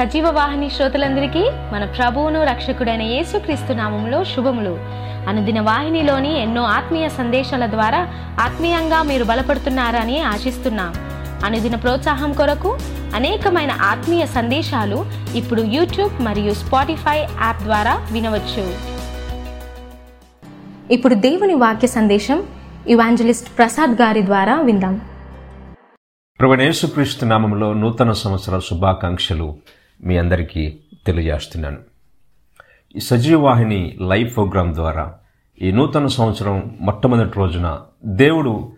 సజీవ వాహిని శ్రోతలందరికీ మన ప్రభువును రక్షకుడైన యేసుక్రీస్తు నామములో శుభములు. అనుదిన వాహినిలోని ఎన్నో ఆత్మీయ సందేశాల ద్వారా ఆత్మీయంగా మీరు బలపడుతున్నారని ఆశిస్తున్నాం. అనుదిన ప్రోత్సాహం కొరకు అనేకమైన ఆత్మీయ సందేశాలు ఇప్పుడు యూట్యూబ్ మరియు స్పాటిఫై యాప్ ద్వారా వినవచ్చు. ఇప్పుడు దేవుని వాక్య సందేశం ఇవాంజలిస్ట్ ప్రసాద్ గారి ద్వారా విందాం. ప్రభునేసుక్రీస్తు నామంలో నూతన సంవత్సర శుభాకాంక్షలు. మీ అందరికీ తెలియజేస్తున్నాను. ఈ సజీవవాహిని లైవ్ ప్రోగ్రాం ద్వారా ఈ నూతన సంవత్సరం మొట్టమొదటి రోజున దేవుడు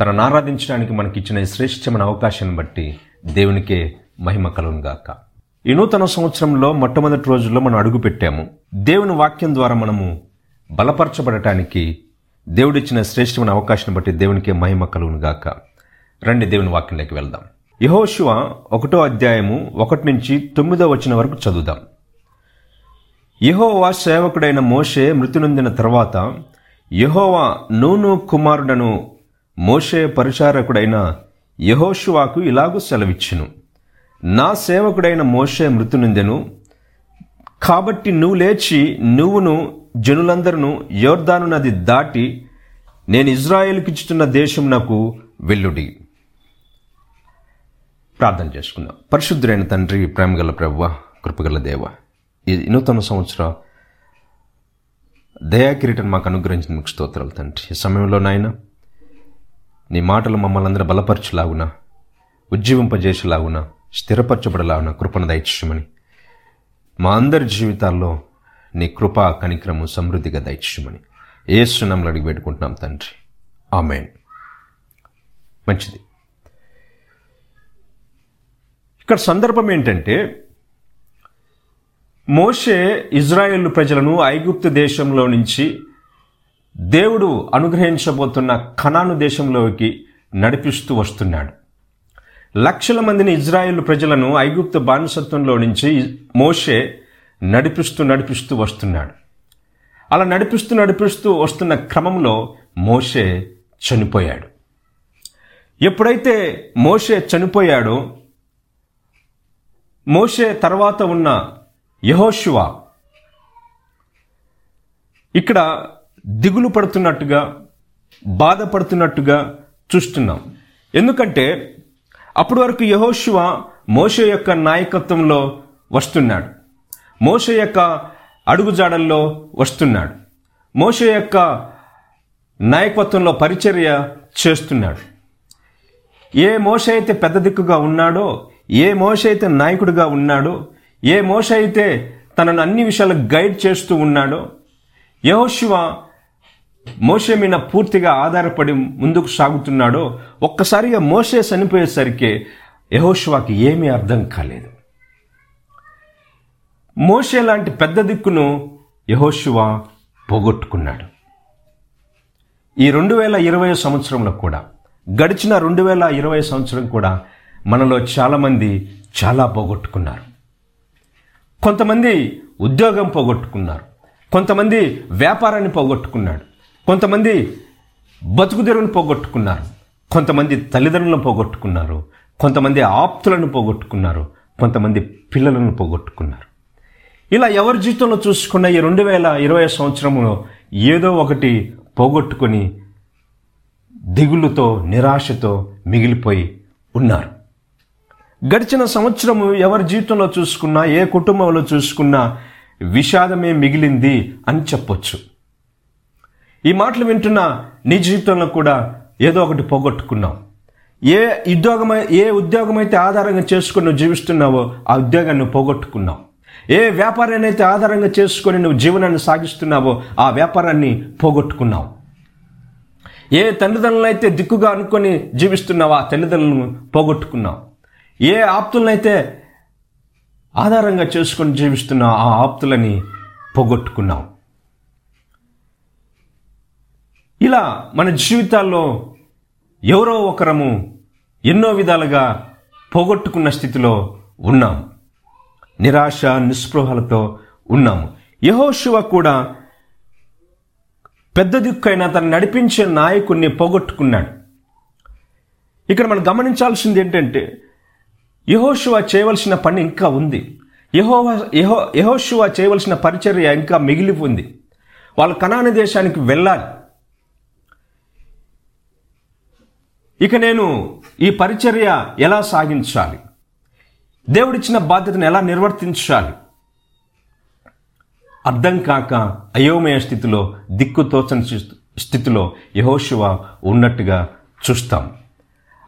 తనను ఆరాధించడానికి మనకిచ్చిన శ్రేష్టమైన అవకాశాన్ని బట్టి దేవునికే మహిమ కలుగుగాక ఈ నూతన సంవత్సరంలో మొట్టమొదటి రోజుల్లో మనం అడుగుపెట్టాము దేవుని వాక్యం ద్వారా మనము బలపరచబడటానికి దేవుడిచ్చిన శ్రేష్టమైన అవకాశాన్ని బట్టి దేవునికే మహిమ కలుగును గాక. రండి దేవుని వాక్యంలోకి వెళ్దాం. యహోశివ ఒకటో అధ్యాయము ఒకటి నుంచి తొమ్మిదో వచ్చిన వరకు చదువుదాం. యహోవా సేవకుడైన మోషే మృతినొందిన తర్వాత యహోవా నూను కుమారుడను మోషే పరిచారకుడైన యహోషువాకు ఇలాగూ సెలవిచ్చును. నా సేవకుడైన మోషే మృతినొందెను కాబట్టి నువ్వు లేచి నువ్వును జనులందరూ యోర్దాను నది దాటి నేను ఇజ్రాయేల్కిచ్చుతున్న దేశం నాకు వెల్లుడి ప్రార్థన చేసుకుందాం. పరిశుద్ధుడైన తండ్రి ప్రేమగల ప్రభువ కృపగల దేవ ఈ నూతన సంవత్సర దయాకిరీటం మాకు అనుగ్రహించిన మీకు స్తోత్రాలు తండ్రి. ఈ సమయంలో నాయన నీ మాటలు మమ్మల్ని అందరూ బలపరచులాగున ఉజ్జీవింపజేసేలాగున స్థిరపరచబడలాగున కృపను దయచేయమని మా అందరి జీవితాల్లో నీ కృపా కనిక్రము సమృద్ధిగా దయచేయమని సునంలో అడిగి పెట్టుకుంటున్నాం తండ్రి. ఆమెన్. మంచిది. ఇక్కడ సందర్భం ఏంటంటే మోషే ఇజ్రాయేల్ ప్రజలను ఐగుప్తు దేశంలో నుంచి దేవుడు అనుగ్రహించబోతున్న కనాను దేశంలోకి నడిపిస్తూ వస్తున్నాడు. లక్షల మందిని ఇజ్రాయేల్ ప్రజలను ఐగుప్తు బానిసత్వంలో నుంచి మోషే నడిపిస్తూ నడిపిస్తూ వస్తున్నాడు. అలా నడిపిస్తూ నడిపిస్తూ వస్తున్న క్రమంలో మోషే చనిపోయాడు. ఎప్పుడైతే మోషే చనిపోయాడో మోషే తర్వాత ఉన్న యహోశువ ఇక్కడ దిగులు పడుతున్నట్టుగా బాధపడుతున్నట్టుగా చూస్తున్నాం. ఎందుకంటే అప్పటి వరకు యహోశువ మోషే యొక్క నాయకత్వంలో వస్తున్నాడు. మోషే యొక్క అడుగుజాడల్లో వస్తున్నాడు. మోషే యొక్క నాయకత్వంలో పరిచర్య చేస్తున్నాడు. ఏ మోష అయితే పెద్ద దిక్కుగా ఉన్నాడో ఏ మోష అయితే నాయకుడిగా ఉన్నాడో ఏ మోష అయితే తనను అన్ని విషయాలకు గైడ్ చేస్తూ ఉన్నాడో యహోశివ మోష మీద పూర్తిగా ఆధారపడి ముందుకు సాగుతున్నాడో ఒక్కసారిగా మోషే చనిపోయేసరికి యహోశివాకి ఏమీ అర్థం కాలేదు. మోషే లాంటి పెద్ద దిక్కును యహోశివ పోగొట్టుకున్నాడు. ఈ రెండు వేల ఇరవై సంవత్సరంలో కూడా గడిచిన రెండు వేల ఇరవై సంవత్సరం కూడా మనలో చాలామంది చాలా పోగొట్టుకున్నారు. కొంతమంది ఉద్యోగం పోగొట్టుకున్నారు. కొంతమంది వ్యాపారాన్ని పోగొట్టుకున్నాడు. కొంతమంది బతుకుదెరువును పోగొట్టుకున్నారు. కొంతమంది తల్లిదండ్రులను పోగొట్టుకున్నారు. కొంతమంది ఆప్తులను పోగొట్టుకున్నారు. కొంతమంది పిల్లలను పోగొట్టుకున్నారు. ఇలా ఎవరి జీవితంలో చూసుకున్న ఈ రెండు వేల ఇరవై సంవత్సరంలో ఏదో ఒకటి పోగొట్టుకొని దిగులుతో నిరాశతో మిగిలిపోయి ఉన్నారు. గడిచిన సంవత్సరము ఎవరి జీవితంలో చూసుకున్నా ఏ కుటుంబంలో చూసుకున్నా విషాదమే మిగిలింది అని చెప్పొచ్చు. ఈ మాటలు వింటున్న నీ జీవితంలో కూడా ఏదో ఒకటి పోగొట్టుకున్నావు. ఏ ఉద్యోగం ఏ ఉద్యోగం అయితే ఆధారంగా చేసుకుని నువ్వు జీవిస్తున్నావో ఆ ఉద్యోగాన్ని పోగొట్టుకున్నావు. ఏ వ్యాపారాన్ని అయితే ఆధారంగా చేసుకొని నువ్వు జీవనాన్ని సాగిస్తున్నావో ఆ వ్యాపారాన్ని పోగొట్టుకున్నావు. ఏ తల్లిదండ్రులను అయితే దిక్కుగా అనుకొని జీవిస్తున్నావో ఆ తల్లిదండ్రులను పోగొట్టుకున్నావు. ఏ ఆప్తులనైతే ఆధారంగా చేసుకొని జీవిస్తున్న ఆ ఆప్తులని పోగొట్టుకున్నాం. ఇలా మన జీవితాల్లో ఎవరో ఒకరము ఎన్నో విధాలుగా పోగొట్టుకున్న స్థితిలో ఉన్నాం. నిరాశ నిస్పృహలతో ఉన్నాము. యహోశివ కూడా పెద్ద దిక్కైన తను నడిపించే నాయకుడిని పోగొట్టుకున్నాడు. ఇక్కడ మనం గమనించాల్సింది ఏంటంటే యహోశువ చేయవలసిన పని ఇంకా ఉంది. యహో యహో యహోశువ చేయవలసిన పరిచర్య ఇంకా మిగిలి ఉంది. వాళ్ళు కణాని దేశానికి వెళ్ళాలి. ఇక నేను ఈ పరిచర్య ఎలా సాగించాలి? దేవుడిచ్చిన బాధ్యతను ఎలా నిర్వర్తించాలి? అర్థం కాక అయోమయ స్థితిలో దిక్కు తోచని స్థితిలో యహోశివ ఉన్నట్టుగా చూస్తాం.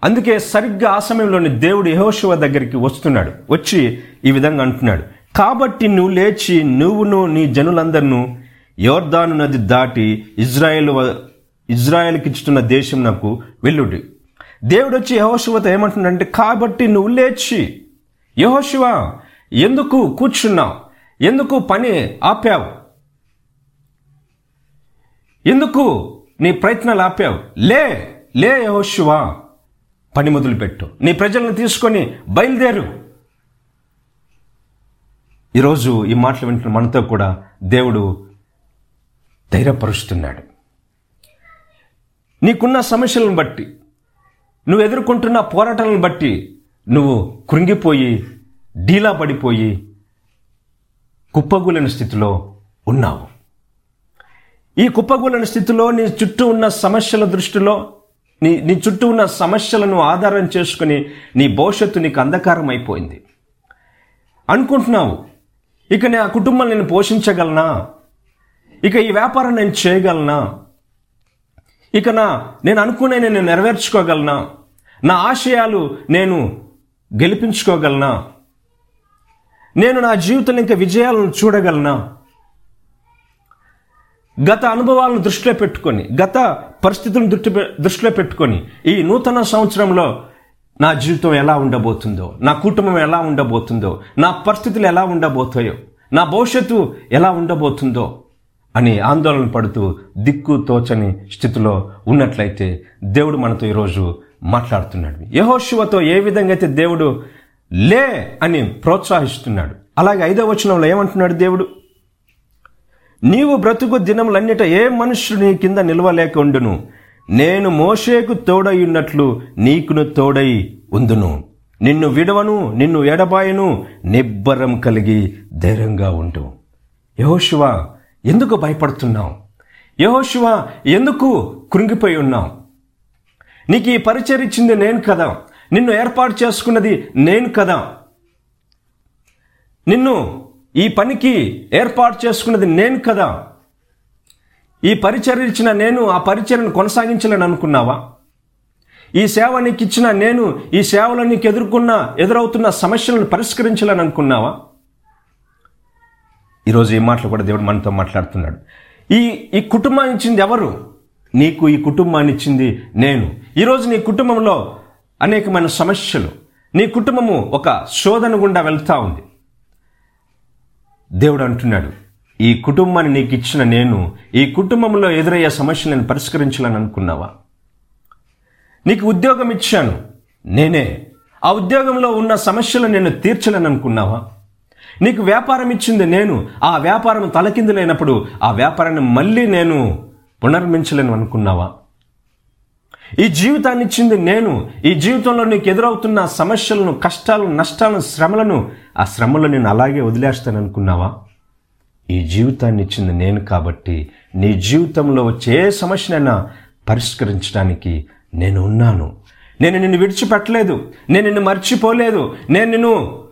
అందుకే సరిగ్గా ఆ సమయంలోని దేవుడు యహోశివ దగ్గరికి వస్తున్నాడు. వచ్చి ఈ విధంగా అంటున్నాడు. కాబట్టి నువ్వు లేచి నువ్వును నీ జనులందరినూ యోర్దాను నది దాటి ఇజ్రాయెల్ వ- ఇజ్రాయెల్కి ఇచ్చుతున్న దేశం నాకు వెల్లుడి దేవుడు వచ్చి యహోశివతో ఏమంటున్నాడంటే కాబట్టి నువ్వు లేచి. యహోశివ ఎందుకు కూర్చున్నావు? ఎందుకు పని ఆపావు? ఎందుకు నీ ప్రయత్నాలు ఆపావు? లే లే యహోశివా పని మొదలుపెట్టు నీ ప్రజలను తీసుకొని బయలుదేరు. ఈరోజు ఈ మాటలు వింటున్న మనతో కూడా దేవుడు ధైర్యపరుస్తున్నాడు. నీకున్న సమస్యలను బట్టి నువ్వు ఎదుర్కొంటున్న పోరాటాలను బట్టి నువ్వు కృంగిపోయి డీలా పడిపోయి కుప్పగూలిన స్థితిలో ఉన్నావు. ఈ కుప్పగూలిన స్థితిలో నీ చుట్టూ ఉన్న సమస్యల దృష్టిలో నీ నీ చుట్టూ ఉన్న సమస్యలను ఆధారం చేసుకుని నీ భవిష్యత్తు నీకు అంధకారం అయిపోయింది అనుకుంటున్నావు ఇక నా కుటుంబం నేను పోషించగలనా? ఇక ఈ వ్యాపారం నేను చేయగలనా? ఇక నా నేను అనుకునే నేను నెరవేర్చుకోగలనా? నా ఆశయాలు నేను గెలిపించుకోగలనా? నేను నా జీవితంలో ఇంకా విజయాలను చూడగలనా? గత అనుభవాలను దృష్టిలో పెట్టుకొని గత పరిస్థితులను దృష్టి దృష్టిలో పెట్టుకొని ఈ నూతన సంవత్సరంలో నా జీవితం ఎలా ఉండబోతుందో నా కుటుంబం ఎలా ఉండబోతుందో నా పరిస్థితులు ఎలా ఉండబోతాయో నా భవిష్యత్తు ఎలా ఉండబోతుందో అని ఆందోళన పడుతూ దిక్కు తోచని స్థితిలో ఉన్నట్లయితే దేవుడు మనతో ఈరోజు మాట్లాడుతున్నాడు. యహోశివతో ఏ విధంగా అయితే దేవుడు లే అని ప్రోత్సహిస్తున్నాడు. అలాగే ఐదవ వచనంలో ఏమంటున్నాడు దేవుడు? నీవు బ్రతుకు దినములన్నిట ఏ మనుష్యుడు నీ కింద నిలవలేకుండును నేను మోషేకు తోడై ఉన్నట్లు నీకును తోడై ఉందును. నిన్ను విడవను నిన్ను ఎడబాయను నిబ్బరం కలిగి ధైర్యంగా ఉండు. యహోశివ ఎందుకు భయపడుతున్నావు? యహోశివ ఎందుకు కృంగిపోయి ఉన్నావు? నీకు ఈ పరిచయం ఇచ్చింది నేను కదా. నిన్ను ఏర్పాటు చేసుకున్నది నేను కదా. నిన్ను ఈ పనికి ఏర్పాటు చేసుకున్నది నేను కదా. ఈ పరిచర్య ఇచ్చిన నేను ఆ పరిచర్యను కొనసాగించాలని అనుకున్నావా? ఈ సేవ నీకు ఇచ్చిన నేను ఈ సేవలో నీకు ఎదుర్కొన్న ఎదురవుతున్న సమస్యలను పరిష్కరించాలని అనుకున్నావా? ఈరోజు ఈ మాటలు కూడా దేవుడు మనతో మాట్లాడుతున్నాడు. ఈ ఈ కుటుంబాన్ని ఇచ్చింది ఎవరు? నీకు ఈ కుటుంబాన్ని ఇచ్చింది నేను. ఈరోజు నీ కుటుంబంలో అనేకమైన సమస్యలు. నీ కుటుంబము ఒక శోధన గుండా వెళ్తూ ఉంది. దేవుడు అంటున్నాడు ఈ కుటుంబాన్ని నీకు ఇచ్చిన నేను ఈ కుటుంబంలో ఎదురయ్యే సమస్యలను పరిష్కరించాలని అనుకున్నావా? నీకు ఉద్యోగం ఇచ్చాను నేనే. ఆ ఉద్యోగంలో ఉన్న సమస్యలు నేను తీర్చలేని అనుకున్నావా? నీకు వ్యాపారం ఇచ్చింది నేను ఆ వ్యాపారం తలకిందులైనప్పుడు ఆ వ్యాపారాన్ని మళ్ళీ నేను పునర్మించలేను అనుకున్నావా? ఈ జీవితాన్ని ఇచ్చింది నేను. ఈ జీవితంలో నీకు ఎదురవుతున్న సమస్యలను కష్టాలను నష్టాలను శ్రమలను ఆ శ్రమలో నేను అలాగే వదిలేస్తాను అనుకున్నావా? ఈ జీవితాన్ని ఇచ్చింది నేను కాబట్టి నీ జీవితంలో వచ్చే ఏ సమస్యనైనా పరిష్కరించడానికి నేను ఉన్నాను. నేను నిన్ను విడిచిపెట్టలేదు. నేను నిన్ను మర్చిపోలేదు. నేను నిన్ను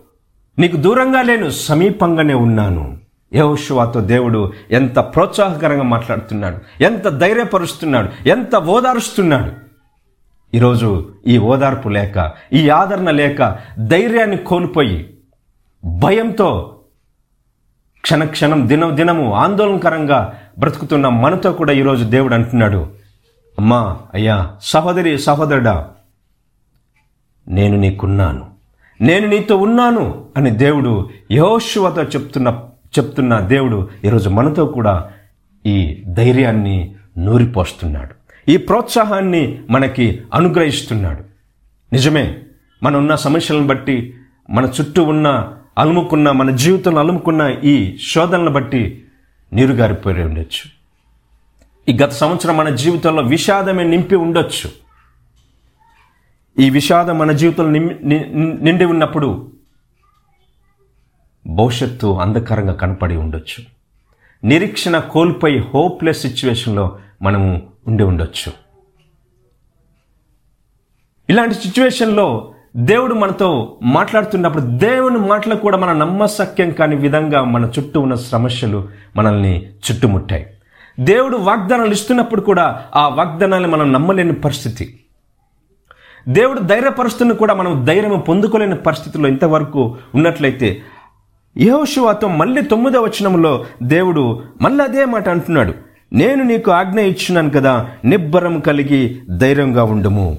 నీకు దూరంగా లేను సమీపంగానే ఉన్నాను. యహోషువాతో దేవుడు ఎంత ప్రోత్సాహకరంగా మాట్లాడుతున్నాడు ఎంత ధైర్యపరుస్తున్నాడు ఎంత ఓదారుస్తున్నాడు. ఈరోజు ఈ ఓదార్పు లేక ఈ ఆదరణ లేక ధైర్యాన్ని కోల్పోయి భయంతో క్షణక్షణం దినం దినము ఆందోళనకరంగా బ్రతుకుతున్న మనతో కూడా ఈరోజు దేవుడు అంటున్నాడు అమ్మా అయ్యా సహోదరి సహోదరుడా నేను నీకున్నాను నేను నీతో ఉన్నాను అని దేవుడు యహోశువతో చెప్తున్న చెప్తున్న దేవుడు ఈరోజు మనతో కూడా ఈ ధైర్యాన్ని నూరిపోస్తున్నాడు. ఈ ప్రోత్సాహాన్ని మనకి అనుగ్రహిస్తున్నాడు. నిజమే మన ఉన్న సమస్యలను బట్టి మన చుట్టూ ఉన్న అలుముకున్న మన జీవితంలో అలుముకున్న ఈ శోధనలను బట్టి నీరుగారిపోయి ఉండొచ్చు. ఈ గత సంవత్సరం మన జీవితంలో విషాదమే నింపి ఉండొచ్చు. ఈ విషాదం మన జీవితంలో నిమ్- ని- నిండి ఉన్నప్పుడు భవిష్యత్తు అంధకారంగా కనపడి ఉండొచ్చు. నిరీక్షణ కోల్పోయి హోప్లెస్ సిచ్యువేషన్లో మనము ఉండి ఉండొచ్చు. ఇలాంటి సిచ్యువేషన్లో దేవుడు మనతో మాట్లాడుతున్నప్పుడు దేవుని మాటలు కూడా మన నమ్మసక్యం కాని విధంగా మన చుట్టూ ఉన్న సమస్యలు మనల్ని చుట్టుముట్టాయి. దేవుడు వాగ్దానాలు ఇస్తున్నప్పుడు కూడా ఆ వాగ్దానాన్ని మనం నమ్మలేని పరిస్థితి. దేవుడు ధైర్యపరుస్తున్న కూడా మనం ధైర్యం పొందుకోలేని పరిస్థితుల్లో ఇంతవరకు ఉన్నట్లయితే యెహోషువతో మళ్ళీ తొమ్మిదో వచనంలో దేవుడు మళ్ళీ అదే మాట అంటున్నాడు. నేను నీకు ఆజ్ఞ ఇచ్చినాను కదా నిబ్బరం కలిగి ధైర్యంగా ఉండుము.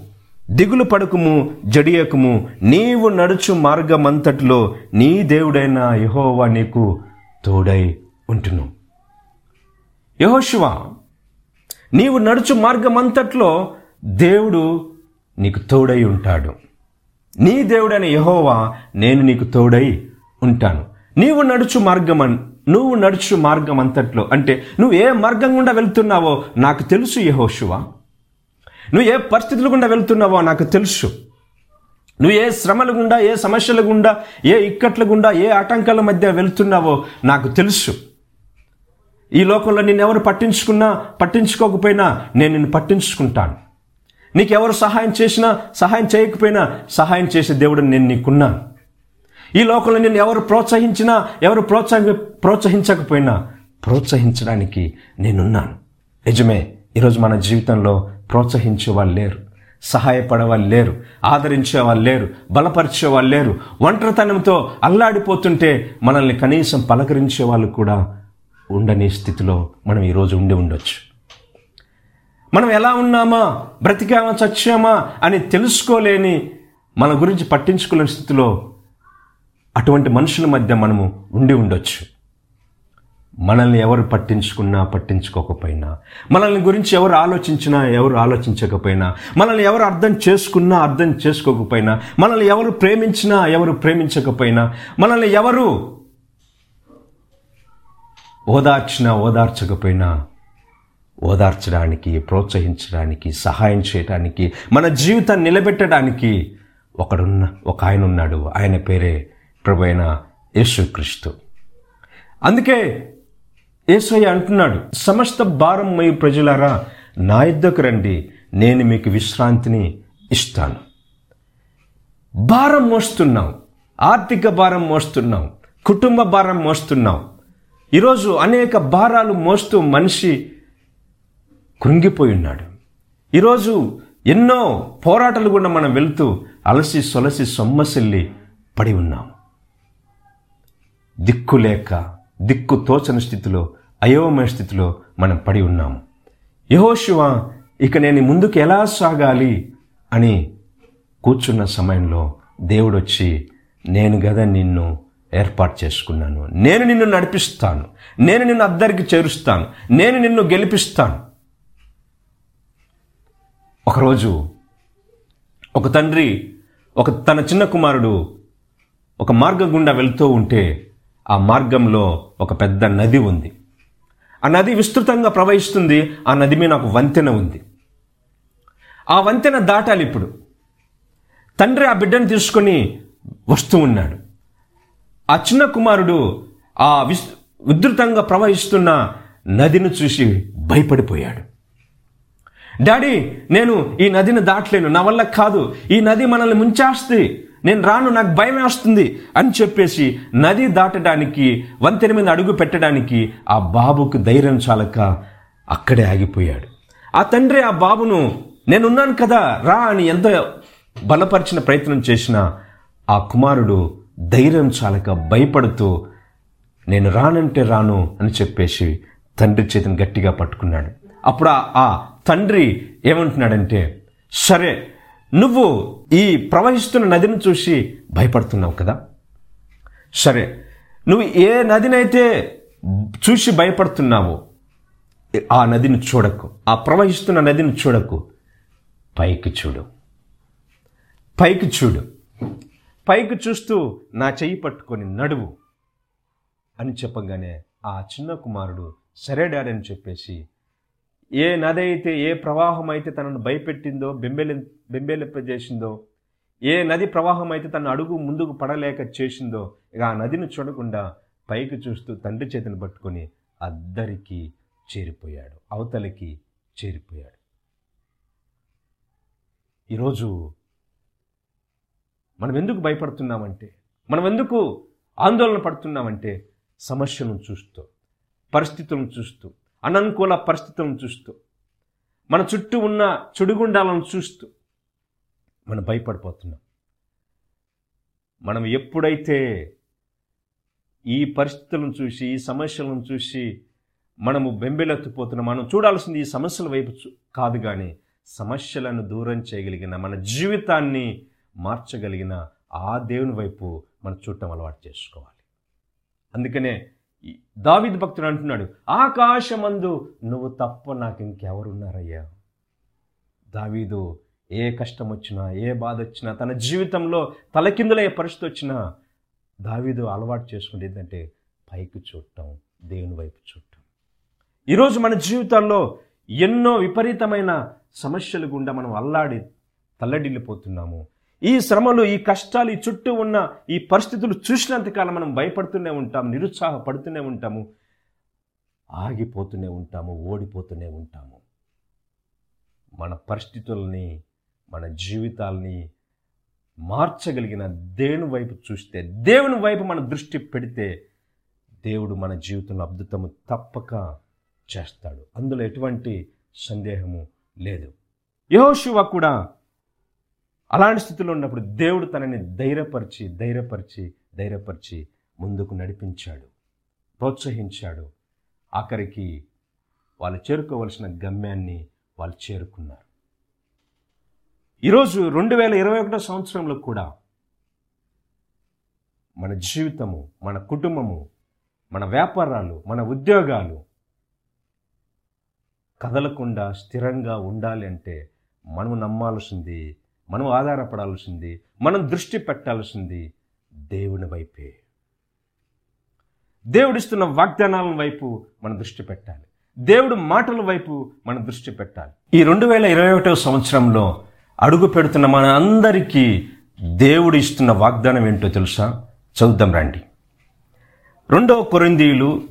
దిగులు పడకుము జడియకుము. నీవు నడుచు మార్గమంతటిలో నీ దేవుడైన యహోవా నీకు తోడై ఉంటును. యెహోషువ నీవు నడుచు మార్గమంతట్లో దేవుడు నీకు తోడై ఉంటాడు. నీ దేవుడైన యహోవా నేను నీకు తోడై ఉంటాను. నీవు నడుచు మార్గం నువ్వు నడుచు మార్గం అంతట్లో అంటే నువ్వు ఏ మార్గం గుండా వెళ్తున్నావో నాకు తెలుసు యహోశువా నువ్వు ఏ పరిస్థితుల గుండా వెళ్తున్నావో నాకు తెలుసు. నువ్వు ఏ శ్రమల గుండా ఏ సమస్యల గుండా ఏ ఇక్కట్ల గుండా ఏ ఆటంకాల మధ్య వెళ్తున్నావో నాకు తెలుసు. ఈ లోకంలో నేను ఎవరు పట్టించుకున్నా పట్టించుకోకపోయినా నేను నిన్ను పట్టించుకుంటాను. నీకెవరు సహాయం చేసినా సహాయం చేయకపోయినా సహాయం చేసే దేవుడు నేను నీకున్నాను. ఈ లోకంలో నేను ఎవరు ప్రోత్సహించినా ఎవరు ప్రోత్సహ ప్రోత్సహించకపోయినా ప్రోత్సహించడానికి నేనున్నాను. నిజమే ఈరోజు మన జీవితంలో ప్రోత్సహించే వాళ్ళు లేరు సహాయపడే వాళ్ళు లేరు ఆదరించే వాళ్ళు లేరు బలపరిచే వాళ్ళు లేరు ఒంటరితనంతో అల్లాడిపోతుంటే మనల్ని కనీసం పలకరించే వాళ్ళు కూడా ఉండని స్థితిలో మనం ఈరోజు ఉండి ఉండొచ్చు. మనం ఎలా ఉన్నామా బ్రతికామా చచ్చామా అని తెలుసుకోలేని మన గురించి పట్టించుకోలేని స్థితిలో అటువంటి మనుషుల మధ్య మనము ఉండి ఉండొచ్చు. మనల్ని ఎవరు పట్టించుకున్నా పట్టించుకోకపోయినా మనల్ని గురించి ఎవరు ఆలోచించినా ఎవరు ఆలోచించకపోయినా మనల్ని ఎవరు అర్థం చేసుకున్నా అర్థం చేసుకోకపోయినా మనల్ని ఎవరు ప్రేమించినా ఎవరు ప్రేమించకపోయినా మనల్ని ఎవరు ఓదార్చినా ఓదార్చకపోయినా ఓదార్చడానికి ప్రోత్సహించడానికి సహాయం చేయడానికి మన జీవితాన్ని నిలబెట్టడానికి ఒకడున్న ఒక ఆయన ఉన్నాడు. ఆయన పేరే ప్రభువైన యేసుక్రీస్తు అందుకే యేసయ్య అంటున్నాడు సమస్త భారం మై ప్రజలారా నా ఇద్దకు రండి నేను మీకు విశ్రాంతిని ఇస్తాను. భారం మోస్తున్నాం ఆర్థిక భారం మోస్తున్నాం కుటుంబ భారం మోస్తున్నాం. ఈరోజు అనేక భారాలు మోస్తూ మనిషి కృంగిపోయి ఉన్నాడు. ఈరోజు ఎన్నో పోరాటాలు కూడా మనం వెళుతూ అలసి సొలసి సొమ్మసిల్లి పడి ఉన్నాం. దిక్కు లేక దిక్కు తోచని స్థితిలో అయోమయ స్థితిలో మనం పడి ఉన్నాము. యహోశివ ఇక నేను ముందుకు ఎలా సాగాలి? అని కూర్చున్న సమయంలో దేవుడు వచ్చి నేను కదా నిన్ను ఏర్పాటు చేసుకున్నాను. నేను నిన్ను నడిపిస్తాను. నేను నిన్ను అద్దరికి చేరుస్తాను. నేను నిన్ను గెలిపిస్తాను. ఒకరోజు ఒక తండ్రి ఒక తన చిన్న కుమారుడు ఒక మార్గం గుండా వెళ్తూ ఉంటే ఆ మార్గంలో ఒక పెద్ద నది ఉంది. ఆ నది విస్తృతంగా ప్రవహిస్తుంది. ఆ నది మీద ఒక వంతెన ఉంది. ఆ వంతెన దాటాలి ఇప్పుడు. తండ్రి ఆ బిడ్డను తీసుకొని వస్తూ ఉన్నాడు. ఆ చిన్న కుమారుడు ఆ విస్ ఉధృతంగా ప్రవహిస్తున్న నదిని చూసి భయపడిపోయాడు. డాడీ నేను ఈ నదిని దాటలేను. నా వల్ల కాదు. ఈ నది మనల్ని ముంచేస్తుంది. నేను రాను నాకు భయమే వస్తుంది అని చెప్పేసి నది దాటడానికి వంతెన మీద అడుగు పెట్టడానికి ఆ బాబుకు ధైర్యం చాలక అక్కడే ఆగిపోయాడు. ఆ తండ్రి ఆ బాబును నేనున్నాను కదా రా అని ఎంత బలపరిచిన ప్రయత్నం చేసినా ఆ కుమారుడు ధైర్యం చాలక భయపడుతూ నేను రానంటే రాను అని చెప్పేసి తండ్రి చేతిని గట్టిగా పట్టుకున్నాడు. అప్పుడు ఆ తండ్రి ఏమంటున్నాడంటే సరే నువ్వు ఈ ప్రవహిస్తున్న నదిని చూసి భయపడుతున్నావు కదా? సరే నువ్వు ఏ నదినైతే చూసి భయపడుతున్నావో ఆ నదిని చూడకు. ఆ ప్రవహిస్తున్న నదిని చూడకు. పైకి చూడు. పైకి చూడు. పైకి చూస్తూ నా చెయ్యి పట్టుకొని నడువు అని చెప్పగానే ఆ చిన్న కుమారుడు సరే డాడీ అని చెప్పేసి ఏ నది అయితే ఏ ప్రవాహం అయితే తనను భయపెట్టిందో బెంబెలి బెంబేలింపజేసిందో ఏ నది ప్రవాహం అయితే తన అడుగు ముందుకు పడలేక చేసిందో ఇక ఆ నదిని చూడకుండా పైకి చూస్తూ తండ్రి చేతిని పట్టుకొని అద్దరికి చేరిపోయాడు అవతలికి చేరిపోయాడు. ఈరోజు మనం ఎందుకు భయపడుతున్నామంటే మనం ఎందుకు ఆందోళన పడుతున్నామంటే సమస్యలను చూస్తూ పరిస్థితులను చూస్తూ అననుకూల పరిస్థితులను చూస్తూ మన చుట్టూ ఉన్న చెడుగుండాలను చూస్తూ మనం భయపడిపోతున్నాం. మనం ఎప్పుడైతే ఈ పరిస్థితులను చూసి ఈ సమస్యలను చూసి మనము బెంబెలెత్తిపోతున్నాం మనం చూడాల్సింది ఈ సమస్యల వైపు కాదు కానీ సమస్యలను దూరం చేయగలిగిన మన జీవితాన్ని మార్చగలిగిన ఆ దేవుని వైపు మనం చూడటం అలవాటు చేసుకోవాలి. అందుకనే దావీదు భక్తుడు అంటున్నాడు ఆకాశమందు నువ్వు తప్ప నాకు ఇంకెవరున్నారయ్యా దావీదు ఏ కష్టం వచ్చినా ఏ బాధ వచ్చినా తన జీవితంలో తలకిందులే పరిస్థితి వచ్చినా దావీదు అలవాటు చేసుకుంటే ఏంటంటే పైకి చూడటం దేవుని వైపు చూడటం. ఈరోజు మన జీవితాల్లో ఎన్నో విపరీతమైన సమస్యలు గుండా మనం అల్లాడి తల్లడిల్లిపోతున్నాము. ఈ శ్రమలు ఈ కష్టాలు ఈ చుట్టూ ఉన్న ఈ పరిస్థితులు చూసినంతకాలం మనం భయపడుతూనే ఉంటాం నిరుత్సాహపడుతూనే ఉంటాము ఆగిపోతూనే ఉంటాము ఓడిపోతూనే ఉంటాము. మన పరిస్థితుల్ని మన జీవితాల్ని మార్చగలిగిన దేవుని వైపు చూస్తే దేవుని వైపు మన దృష్టి పెడితే దేవుడు మన జీవితంలో అద్భుతము తప్పక చేస్తాడు. అందులో ఎటువంటి సందేహము లేదు. యహోశివ కూడా అలాంటి స్థితిలో ఉన్నప్పుడు దేవుడు తనని ధైర్యపరిచి ధైర్యపరిచి ధైర్యపరిచి ముందుకు నడిపించాడు ప్రోత్సహించాడు. ఆఖరికి వాళ్ళు చేరుకోవలసిన గమ్యాన్ని వాళ్ళు చేరుకున్నారు. ఈరోజు రెండు వేల ఇరవై ఒకటో సంవత్సరంలో కూడా మన జీవితము మన కుటుంబము మన వ్యాపారాలు మన ఉద్యోగాలు కదలకుండా స్థిరంగా ఉండాలి అంటే మనం నమ్మాల్సింది మనం ఆధారపడాల్సింది మనం దృష్టి పెట్టాల్సింది దేవుని వైపే. దేవుడిస్తున్న వాగ్దానాల వైపు మనం దృష్టి పెట్టాలి. దేవుడు మాటల వైపు మనం దృష్టి పెట్టాలి. ఈ రెండు వేల ఇరవై ఒకటవ సంవత్సరంలో అడుగు పెడుతున్న మన అందరికీ దేవుడు ఇస్తున్న వాగ్దానం ఏంటో తెలుసా? చదువుదాం రండి. రెండవ కొరిందీయులు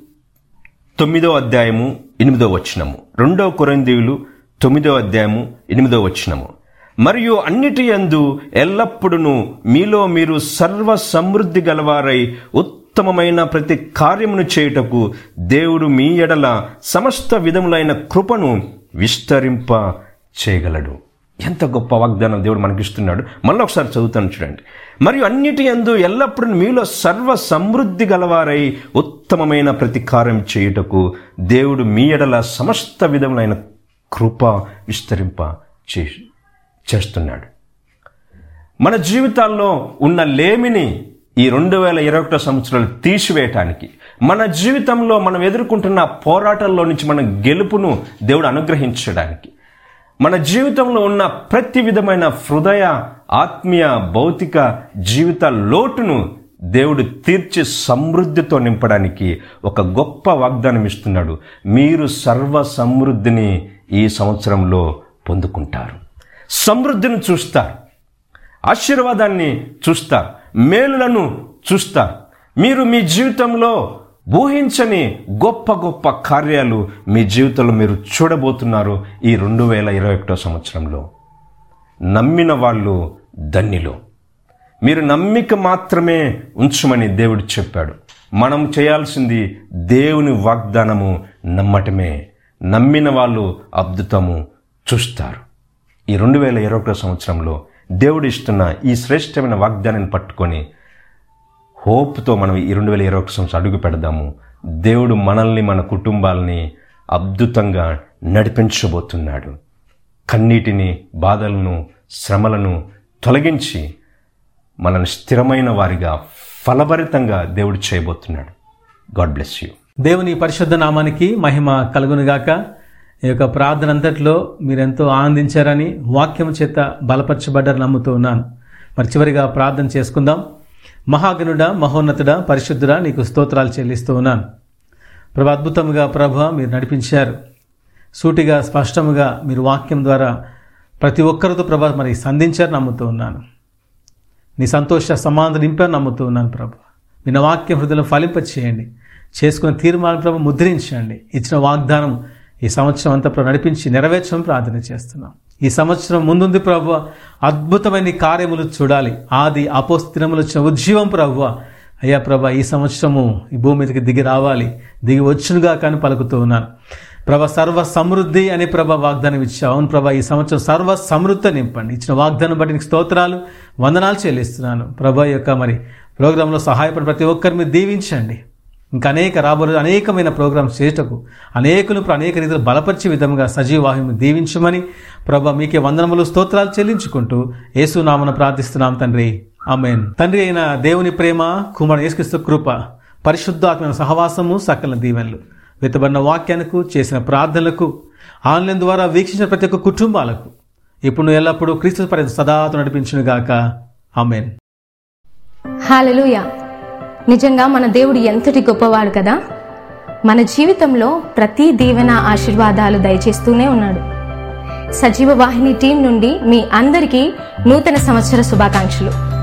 తొమ్మిదో అధ్యాయము ఎనిమిదో వచనము. రెండో కొరిందీయులు తొమ్మిదో అధ్యాయము ఎనిమిదో వచనము. మరియు అన్నిటి యందు ఎల్లప్పుడూ మీలో మీరు సర్వ సమృద్ధి గలవారై ఉత్తమమైన ప్రతి కార్యమును చేయుటకు దేవుడు మీ ఎడల సమస్త విధములైన కృపను విస్తరింప చేయగలడు. ఎంత గొప్ప వాగ్దానం దేవుడు మనకిస్తున్నాడు. మళ్ళీ ఒకసారి చదువుతాను చూడండి. మరియు అన్నిటి యందు ఎల్లప్పుడూ మీలో సర్వ సమృద్ధి గలవారై ఉత్తమమైన ప్రతి కార్యం చేయుటకు దేవుడు మీ ఎడల సమస్త విధములైన కృప విస్తరింప చే చేస్తున్నాడు. మన జీవితాల్లో ఉన్న లేమిని ఈ రెండు వేల ఇరవై ఒకటో సంవత్సరాలు తీసివేయటానికి మన జీవితంలో మనం ఎదుర్కొంటున్న పోరాటాల్లో నుంచి మన గెలుపును దేవుడు అనుగ్రహించడానికి మన జీవితంలో ఉన్న ప్రతి విధమైన హృదయ ఆత్మీయ భౌతిక జీవిత లోటును దేవుడు తీర్చి సమృద్ధితో నింపడానికి ఒక గొప్ప వాగ్దానం ఇస్తున్నాడు. మీరు సర్వ సమృద్ధిని ఈ సంవత్సరంలో పొందుకుంటారు. సమృద్ధిని చూస్తారు. ఆశీర్వాదాన్ని చూస్తారు. మేలులను చూస్తారు. మీరు మీ జీవితంలో ఊహించని గొప్ప గొప్ప కార్యాలు మీ జీవితంలో మీరు చూడబోతున్నారు ఈ రెండు వేల ఇరవై ఒకటో సంవత్సరంలో. నమ్మిన వాళ్ళు ధన్యులు. మీరు నమ్మిక మాత్రమే ఉంచమని దేవుడు చెప్పాడు. మనం చేయాల్సింది దేవుని వాగ్దానము నమ్మటమే. నమ్మిన వాళ్ళు అద్భుతము చూస్తారు. ఈ రెండు వేల ఇరవై ఒకటో సంవత్సరంలో దేవుడు ఇస్తున్న ఈ శ్రేష్టమైన వాగ్దానాన్ని పట్టుకొని హోప్తో మనం ఈ రెండు వేల ఇరవై ఒకటి సంవత్సరం అడుగు పెడదాము. దేవుడు మనల్ని మన కుటుంబాలని అద్భుతంగా నడిపించబోతున్నాడు. కన్నీటిని బాధలను శ్రమలను తొలగించి మనల్ని స్థిరమైన వారిగా ఫలభరితంగా దేవుడు చేయబోతున్నాడు. God bless you. దేవుని పరిశుద్ధ నామానికి మహిమ కలుగునుగాక. ఈ యొక్క ప్రార్థన అంతట్లో మీరెంతో ఆనందించారని వాక్యం చేత బలపరచబడ్డారని నమ్ముతూ ఉన్నాను. మరి చివరిగా ప్రార్థన చేసుకుందాం. మహాగనుడ మహోన్నతుడ పరిశుద్ధుడా నీకు స్తోత్రాలు చెల్లిస్తూ ఉన్నాను. ప్రభు అద్భుతంగా ప్రభు మీరు నడిపించారు. సూటిగా స్పష్టముగా మీరు వాక్యం ద్వారా ప్రతి ఒక్కరితో ప్రభ మరి సంధించారు నమ్ముతూ ఉన్నాను. నీ సంతోష సమాధానం నింపారు నమ్ముతూ ఉన్నాను ప్రభు. మీ వాక్య వాక్యం హృదయం ఫలింప చేయండి చేసుకున్న తీర్మానం ప్రభు ముద్రించండి. ఇచ్చిన వాగ్దానం ఈ సంవత్సరం అంతా ప్రభు నడిపించి నెరవేర్చమని ప్రార్థన చేస్తున్నాం. ఈ సంవత్సరం ముందుంది ప్రభు అద్భుతమైన కార్యములు చూడాలి. ఆది అపోస్తినములు వచ్చిన ఉజ్జీవం ప్రభు. అయ్యా ప్రభా ఈ సంవత్సరము ఈ భూమి మీదకి దిగి రావాలి. దిగి వచ్చునుగా కానీ పలుకుతూ ఉన్నాను. ప్రభ సర్వ సమృద్ధి అనే ప్రభ వాగ్దానం ఇచ్చావు. అవును ప్రభ ఈ సంవత్సరం సర్వ సమృద్ధి నింపండి. ఇచ్చిన వాగ్దానం బట్టి నీకు స్తోత్రాలు వందనాలు చెల్లిస్తున్నాను. ప్రభ యొక్క మరి ప్రోగ్రాంలో సహాయపడి ప్రతి ఒక్కరిని దీవించండి. ఇంకా అనేక రాబోలు అనేకమైన ప్రోగ్రామ్స్ చేయటకు అనేకులు అనేక రీతిలో బలపరిచే విధంగా సజీవాహిని దీవించమని ప్రభ మీకే వందనములు స్తోత్రాలు చెల్లించుకుంటూ యేసునామను ప్రార్థిస్తున్నాం తండ్రి. ఆమెన్. తండ్రి అయిన దేవుని ప్రేమ కుమారుడు యేసుక్రీస్తు కృప పరిశుద్ధాత్మైన సహవాసము సకల దీవెనలు వెతబడిన వాక్యానికి చేసిన ప్రార్థనలకు ఆన్లైన్ ద్వారా వీక్షించిన ప్రతి ఒక్క కుటుంబాలకు ఇప్పుడు ఎల్లప్పుడూ క్రీస్తు పర్యంత సదాతో నడిపించును గాక ఆమెన్ నిజంగా మన దేవుడు ఎంతటి గొప్పవాడు కదా? మన జీవితంలో ప్రతి దీవెన ఆశీర్వాదాలు దయచేస్తూనే ఉన్నాడు. సజీవ వాహిని టీం నుండి మీ అందరికీ నూతన సంవత్సర శుభాకాంక్షలు.